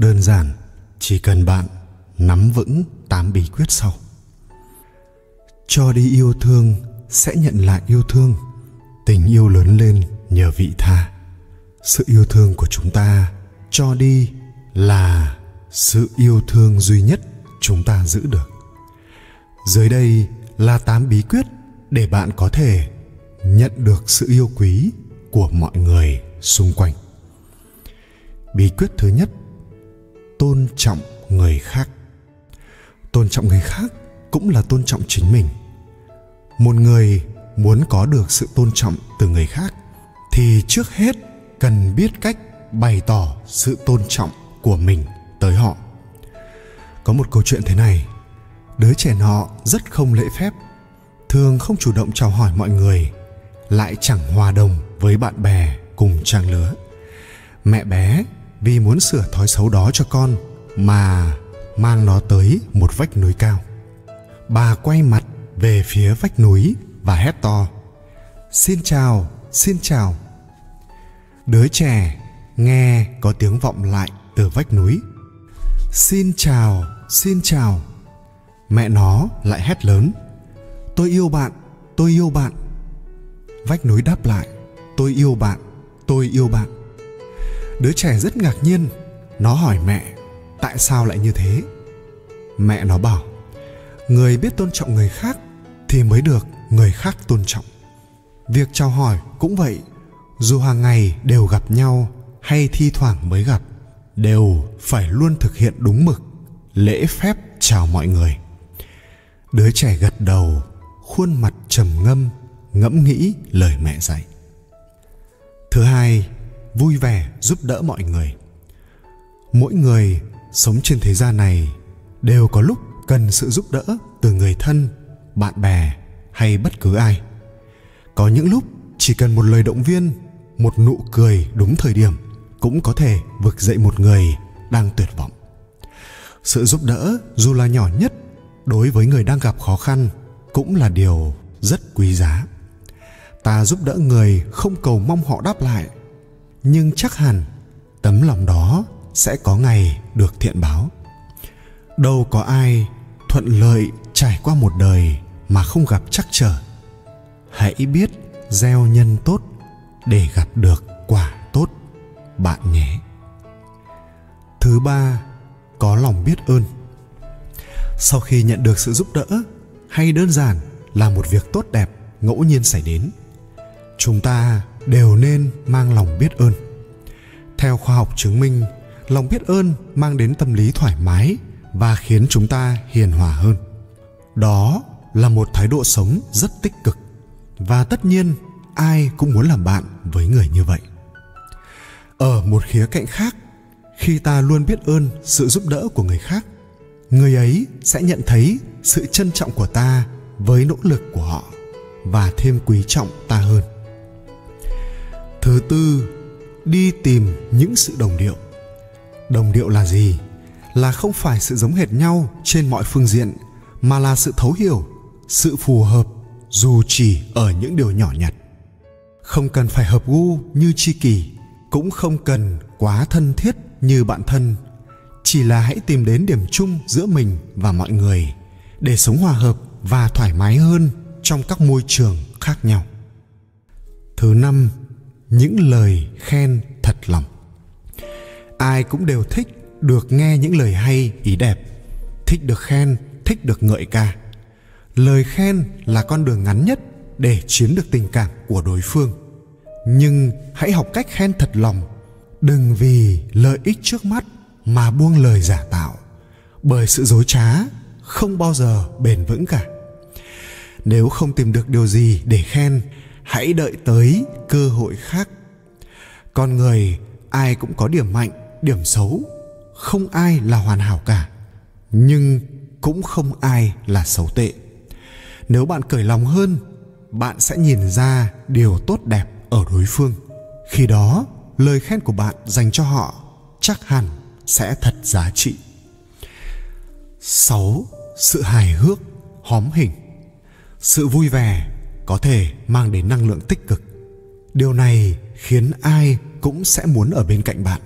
đơn giản, chỉ cần bạn nắm vững tám bí quyết sau. Cho đi yêu thương, sẽ nhận lại yêu thương. Tình yêu lớn lên nhờ vị tha. Sự yêu thương của chúng ta cho đi là sự yêu thương duy nhất chúng ta giữ được. Dưới đây là tám bí quyết để bạn có thể nhận được sự yêu quý của mọi người xung quanh. Bí quyết thứ nhất tôn trọng người khác. Tôn trọng người khác cũng là tôn trọng chính mình. Một người muốn có được sự tôn trọng từ người khác thì trước hết cần biết cách bày tỏ sự tôn trọng của mình tới họ. Có một câu chuyện thế này, đứa trẻ nọ rất không lễ phép, thường không chủ động chào hỏi mọi người, lại chẳng hòa đồng với bạn bè cùng trang lứa. Mẹ bé vì muốn sửa thói xấu đó cho con mà mang nó tới một vách núi cao. Bà quay mặt về phía vách núi và hét to, xin chào xin chào. Đứa trẻ nghe có tiếng vọng lại từ vách núi, xin chào xin chào. Mẹ nó lại hét lớn, tôi yêu bạn, tôi yêu bạn. Vách núi đáp lại, tôi yêu bạn, tôi yêu bạn đứa trẻ rất ngạc nhiên. Nó hỏi mẹ, tại sao lại như thế? Mẹ nó bảo, người biết tôn trọng người khác thì mới được người khác tôn trọng. Việc chào hỏi cũng vậy, dù hàng ngày đều gặp nhau hay thi thoảng mới gặp, đều phải luôn thực hiện đúng mực, lễ phép chào mọi người. Đứa trẻ gật đầu, khuôn mặt trầm ngâm, ngẫm nghĩ lời mẹ dạy. Thứ hai vui vẻ giúp đỡ mọi người. Mỗi người sống trên thế gian này đều có lúc cần sự giúp đỡ từ người thân, bạn bè hay bất cứ ai. Có những lúc chỉ cần một lời động viên, một nụ cười đúng thời điểm cũng có thể vực dậy một người đang tuyệt vọng. Sự giúp đỡ dù là nhỏ nhất đối với người đang gặp khó khăn cũng là điều rất quý giá. Ta giúp đỡ người không cầu mong họ đáp lại nhưng chắc hẳn tấm lòng đó sẽ có ngày được thiện báo. Đâu có ai thuận lợi trải qua một đời mà không gặp trắc trở. Hãy biết gieo nhân tốt để gặp được quả tốt, bạn nhé. Thứ ba, có lòng biết ơn. Sau khi nhận được sự giúp đỡ, hay đơn giản là một việc tốt đẹp ngẫu nhiên xảy đến, chúng ta đều nên mang lòng biết ơn. Theo khoa học chứng minh, lòng biết ơn mang đến tâm lý thoải mái và khiến chúng ta hiền hòa hơn. Đó là một thái độ sống rất tích cực và tất nhiên ai cũng muốn làm bạn với người như vậy. Ở một khía cạnh khác, khi ta luôn biết ơn sự giúp đỡ của người khác, người ấy sẽ nhận thấy sự trân trọng của ta với nỗ lực của họ và thêm quý trọng ta hơn thứ tư, đi tìm những sự đồng điệu. Đồng điệu là gì? Là không phải sự giống hệt nhau trên mọi phương diện, mà là sự thấu hiểu, sự phù hợp, dù chỉ ở những điều nhỏ nhặt. Không cần phải hợp gu như tri kỷ, cũng không cần quá thân thiết như bạn thân. Chỉ là hãy tìm đến điểm chung giữa mình và mọi người, để sống hòa hợp và thoải mái hơn trong các môi trường khác nhau. Thứ năm những lời khen thật lòng. Ai cũng đều thích được nghe những lời hay, ý đẹp, thích được khen, thích được ngợi ca. Lời khen là con đường ngắn nhất để chiếm được tình cảm của đối phương. Nhưng hãy học cách khen thật lòng. Đừng vì lợi ích trước mắt mà buông lời giả tạo. Bởi sự dối trá không bao giờ bền vững cả. Nếu không tìm được điều gì để khen hãy đợi tới cơ hội khác. Con người ai cũng có điểm mạnh điểm xấu. Không ai là hoàn hảo cả nhưng cũng không ai là xấu tệ. Nếu bạn cởi lòng hơn bạn sẽ nhìn ra điều tốt đẹp ở đối phương. Khi đó lời khen của bạn dành cho họ chắc hẳn sẽ thật giá trị. 6. Sự hài hước, hóm hình. Sự vui vẻ có thể mang đến năng lượng tích cực. Điều này khiến ai cũng sẽ muốn ở bên cạnh bạn.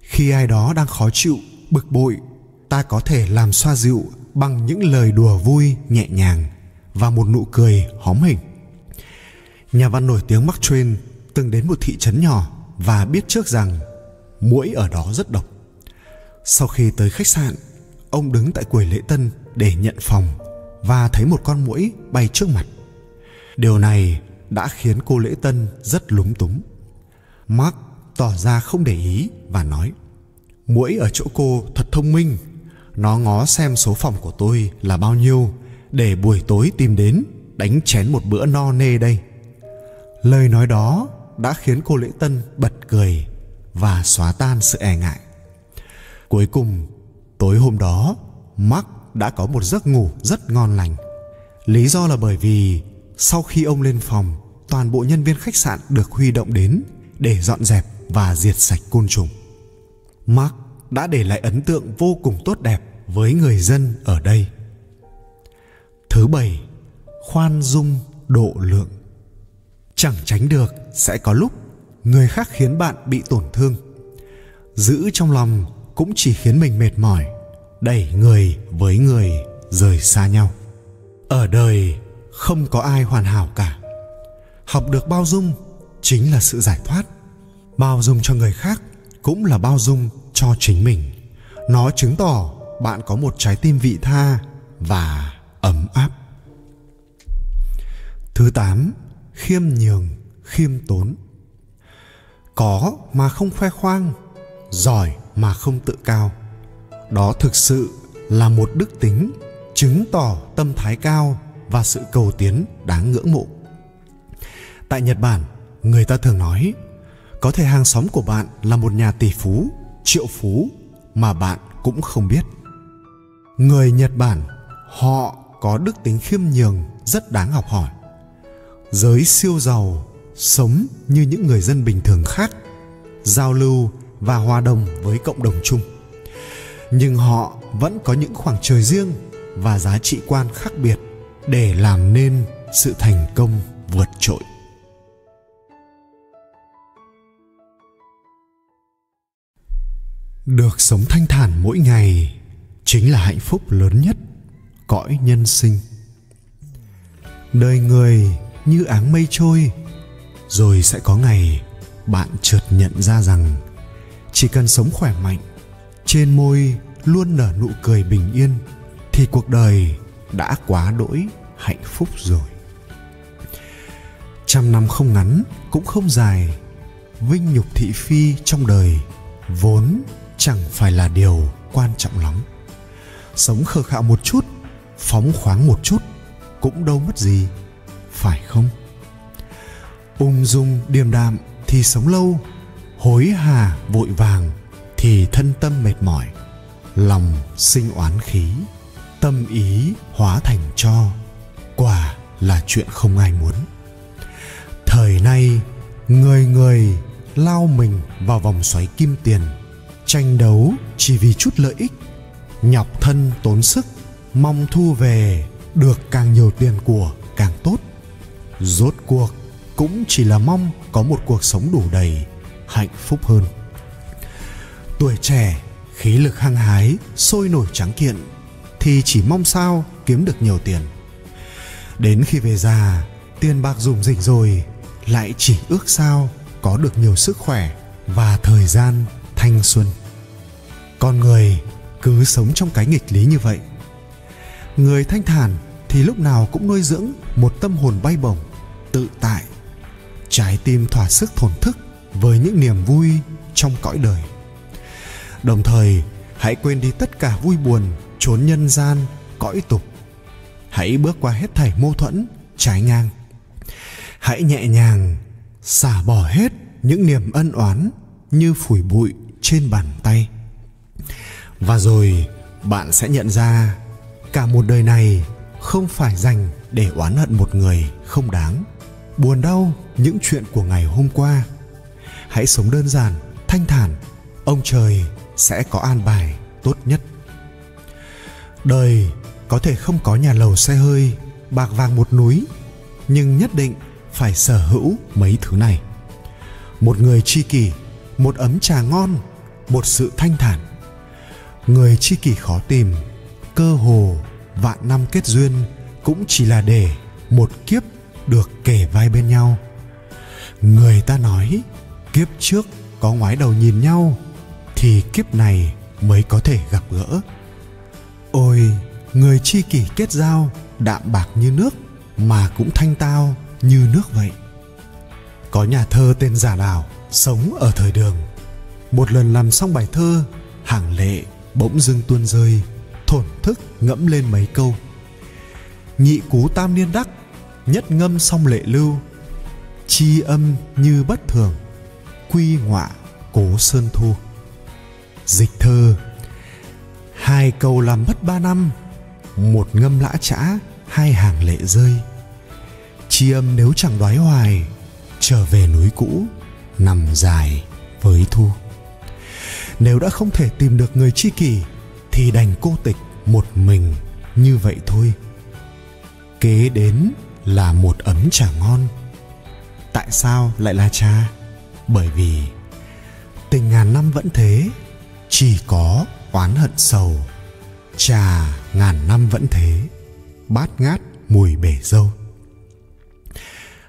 khi ai đó đang khó chịu, bực bội, ta có thể làm xoa dịu bằng những lời đùa vui nhẹ nhàng và một nụ cười hóm hình nhà văn nổi tiếng Mark Twain từng đến một thị trấn nhỏ và biết trước rằng muỗi ở đó rất độc sau khi tới khách sạn, ông đứng tại quầy lễ tân để nhận phòng và thấy một con muỗi bay trước mặt điều này đã khiến cô lễ tân rất lúng túng. Mark tỏ ra không để ý và nói, muỗi ở chỗ cô thật thông minh. Nó ngó xem số phòng của tôi là bao nhiêu để buổi tối tìm đến đánh chén một bữa no nê đây. Lời nói đó đã khiến cô lễ tân bật cười và xóa tan sự e ngại. Cuối cùng, tối hôm đó, mark đã có một giấc ngủ rất ngon lành. Lý do là bởi vì sau khi ông lên phòng, toàn bộ nhân viên khách sạn được huy động đến để dọn dẹp và diệt sạch côn trùng. Mark đã để lại ấn tượng vô cùng tốt đẹp với người dân ở đây. Thứ bảy, khoan dung độ lượng. Chẳng tránh được sẽ có lúc người khác khiến bạn bị tổn thương. Giữ trong lòng cũng chỉ khiến mình mệt mỏi, đẩy người với người rời xa nhau. Ở đời không có ai hoàn hảo cả. Học được bao dung chính là sự giải thoát. Bao dung cho người khác cũng là bao dung cho chính mình. Nó chứng tỏ bạn có một trái tim vị tha và ấm áp. Thứ tám, khiêm nhường, khiêm tốn. Có mà không khoe khoang, giỏi mà không tự cao. Đó thực sự là một đức tính chứng tỏ tâm thái cao và sự cầu tiến đáng ngưỡng mộ. Tại nhật bản, người ta thường nói, có thể hàng xóm của bạn là một nhà tỷ phú, triệu phú mà bạn cũng không biết. Người nhật bản, họ có đức tính khiêm nhường, rất đáng học hỏi. Giới siêu giàu, sống như những người dân bình thường khác, giao lưu và hòa đồng với cộng đồng chung. Nhưng họ vẫn có những khoảng trời riêng và giá trị quan khác biệt để làm nên sự thành công vượt trội. Được sống thanh thản mỗi ngày chính là hạnh phúc lớn nhất cõi nhân sinh. Đời người như áng mây trôi, rồi sẽ có ngày bạn chợt nhận ra rằng chỉ cần sống khỏe mạnh, trên môi luôn nở nụ cười bình yên, thì cuộc đời đã quá đỗi hạnh phúc rồi. Trăm năm không ngắn cũng không dài, vinh nhục thị phi trong đời vốn chẳng phải là điều quan trọng lắm. Sống khờ khạo một chút, phóng khoáng một chút cũng đâu mất gì, phải không? Ung dung, điềm đạm thì sống lâu, hối hả vội vàng thì thân tâm mệt mỏi, lòng sinh oán khí tâm ý hóa thành cho, quả là chuyện không ai muốn. Thời nay, người người lao mình vào vòng xoáy kim tiền, tranh đấu chỉ vì chút lợi ích, nhọc thân tốn sức, mong thu về được càng nhiều tiền của càng tốt. Rốt cuộc cũng chỉ là mong có một cuộc sống đủ đầy hạnh phúc hơn. Tuổi trẻ, khí lực hăng hái, sôi nổi trắng kiện thì chỉ mong sao kiếm được nhiều tiền. Đến khi về già, tiền bạc dùng dịch rồi, lại chỉ ước sao có được nhiều sức khỏe và thời gian thanh xuân. Con người cứ sống trong cái nghịch lý như vậy. Người thanh thản thì lúc nào cũng nuôi dưỡng một tâm hồn bay bổng, tự tại, trái tim thỏa sức thổn thức với những niềm vui trong cõi đời. Đồng thời, hãy quên đi tất cả vui buồn trốn nhân gian, cõi tục. Hãy bước qua hết thảy mâu thuẫn, trái ngang. Hãy nhẹ nhàng, xả bỏ hết những niềm ân oán như phủi bụi trên bàn tay. Và rồi, bạn sẽ nhận ra cả một đời này không phải dành để oán hận một người không đáng. Buồn đau những chuyện của ngày hôm qua. Hãy sống đơn giản, thanh thản. Ông trời sẽ có an bài tốt nhất đời có thể không có nhà lầu xe hơi, bạc vàng một núi, nhưng nhất định phải sở hữu mấy thứ này. Một người tri kỷ, một ấm trà ngon, một sự thanh thản. Người tri kỷ khó tìm, cơ hồ vạn năm kết duyên cũng chỉ là để một kiếp được kể vai bên nhau. Người ta nói, kiếp trước có ngoái đầu nhìn nhau, thì kiếp này mới có thể gặp gỡ ôi, người chi kỷ kết giao, đạm bạc như nước, mà cũng thanh tao như nước vậy. Có nhà thơ tên giả đào sống ở thời đường. Một lần làm xong bài thơ, hàng lệ bỗng dưng tuôn rơi, thổn thức ngẫm lên mấy câu. Nhị cú tam niên đắc, nhất ngâm xong lệ lưu. Chi âm như bất thường, quy ngọa cố sơn thu. Dịch thơ hai câu làm mất ba năm, một ngâm lã chã, hai hàng lệ rơi. Chi âm nếu chẳng đoái hoài, trở về núi cũ, nằm dài với thu. Nếu đã không thể tìm được người tri kỷ, thì đành cô tịch một mình như vậy thôi. Kế đến là một ấm trà ngon. Tại sao lại là trà? Bởi vì tình ngàn năm vẫn thế, chỉ có oán hận sầu. Trà ngàn năm vẫn thế, bát ngát mùi bể dâu.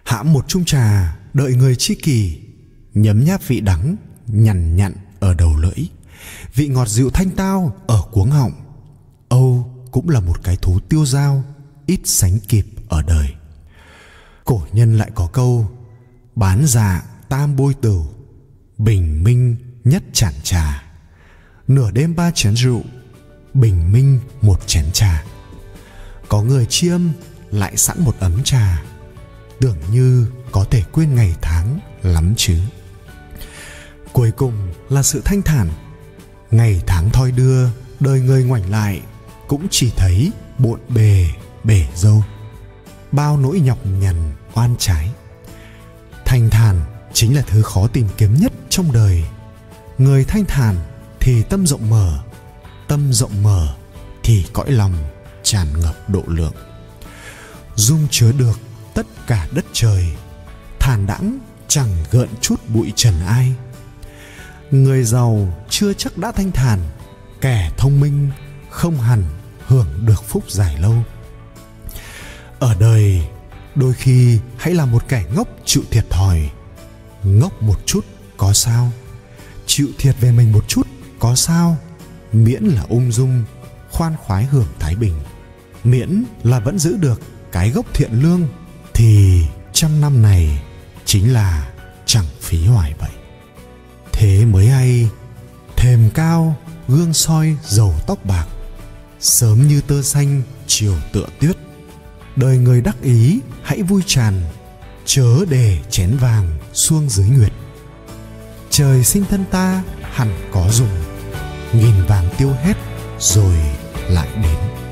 Hãm một chung trà, đợi người chi kỳ, nhấm nháp vị đắng, nhằn nhặn ở đầu lưỡi. Vị ngọt dịu thanh tao ở cuống họng. Âu cũng là một cái thú tiêu dao, ít sánh kịp ở đời. Cổ nhân lại có câu, bán dạ tam bôi tửu, bình minh nhất chản trà nửa đêm ba chén rượu, bình minh một chén trà. Có người chiêm lại sẵn một ấm trà. Tưởng như có thể quên ngày tháng lắm chứ. Cuối cùng là sự thanh thản. Ngày tháng thoi đưa, đời người ngoảnh lại, cũng chỉ thấy bộn bề, bể dâu. Bao nỗi nhọc nhằn, oan trái. Thanh thản chính là thứ khó tìm kiếm nhất trong đời. Người thanh thản thì tâm rộng mở. Tâm rộng mở thì cõi lòng tràn ngập độ lượng. Dung chứa được tất cả đất trời thản đãng chẳng gợn chút bụi trần ai. Người giàu chưa chắc đã thanh thản, kẻ thông minh không hẳn hưởng được phúc dài lâu. Ở đời, đôi khi hãy là một kẻ ngốc chịu thiệt thòi. Ngốc một chút có sao? Chịu thiệt về mình một chút có sao? Miễn là ung dung, khoan khoái hưởng thái bình. Miễn là vẫn giữ được cái gốc thiện lương, thì trăm năm này chính là chẳng phí hoài vậy thế mới hay, thềm cao, gương soi, dầu tóc bạc, sớm như tơ xanh, chiều tựa tuyết. Đời người đắc ý, hãy vui tràn, chớ để chén vàng xuông dưới nguyệt. Trời sinh thân ta, hẳn có dùng nghìn vàng tiêu hết rồi lại đến.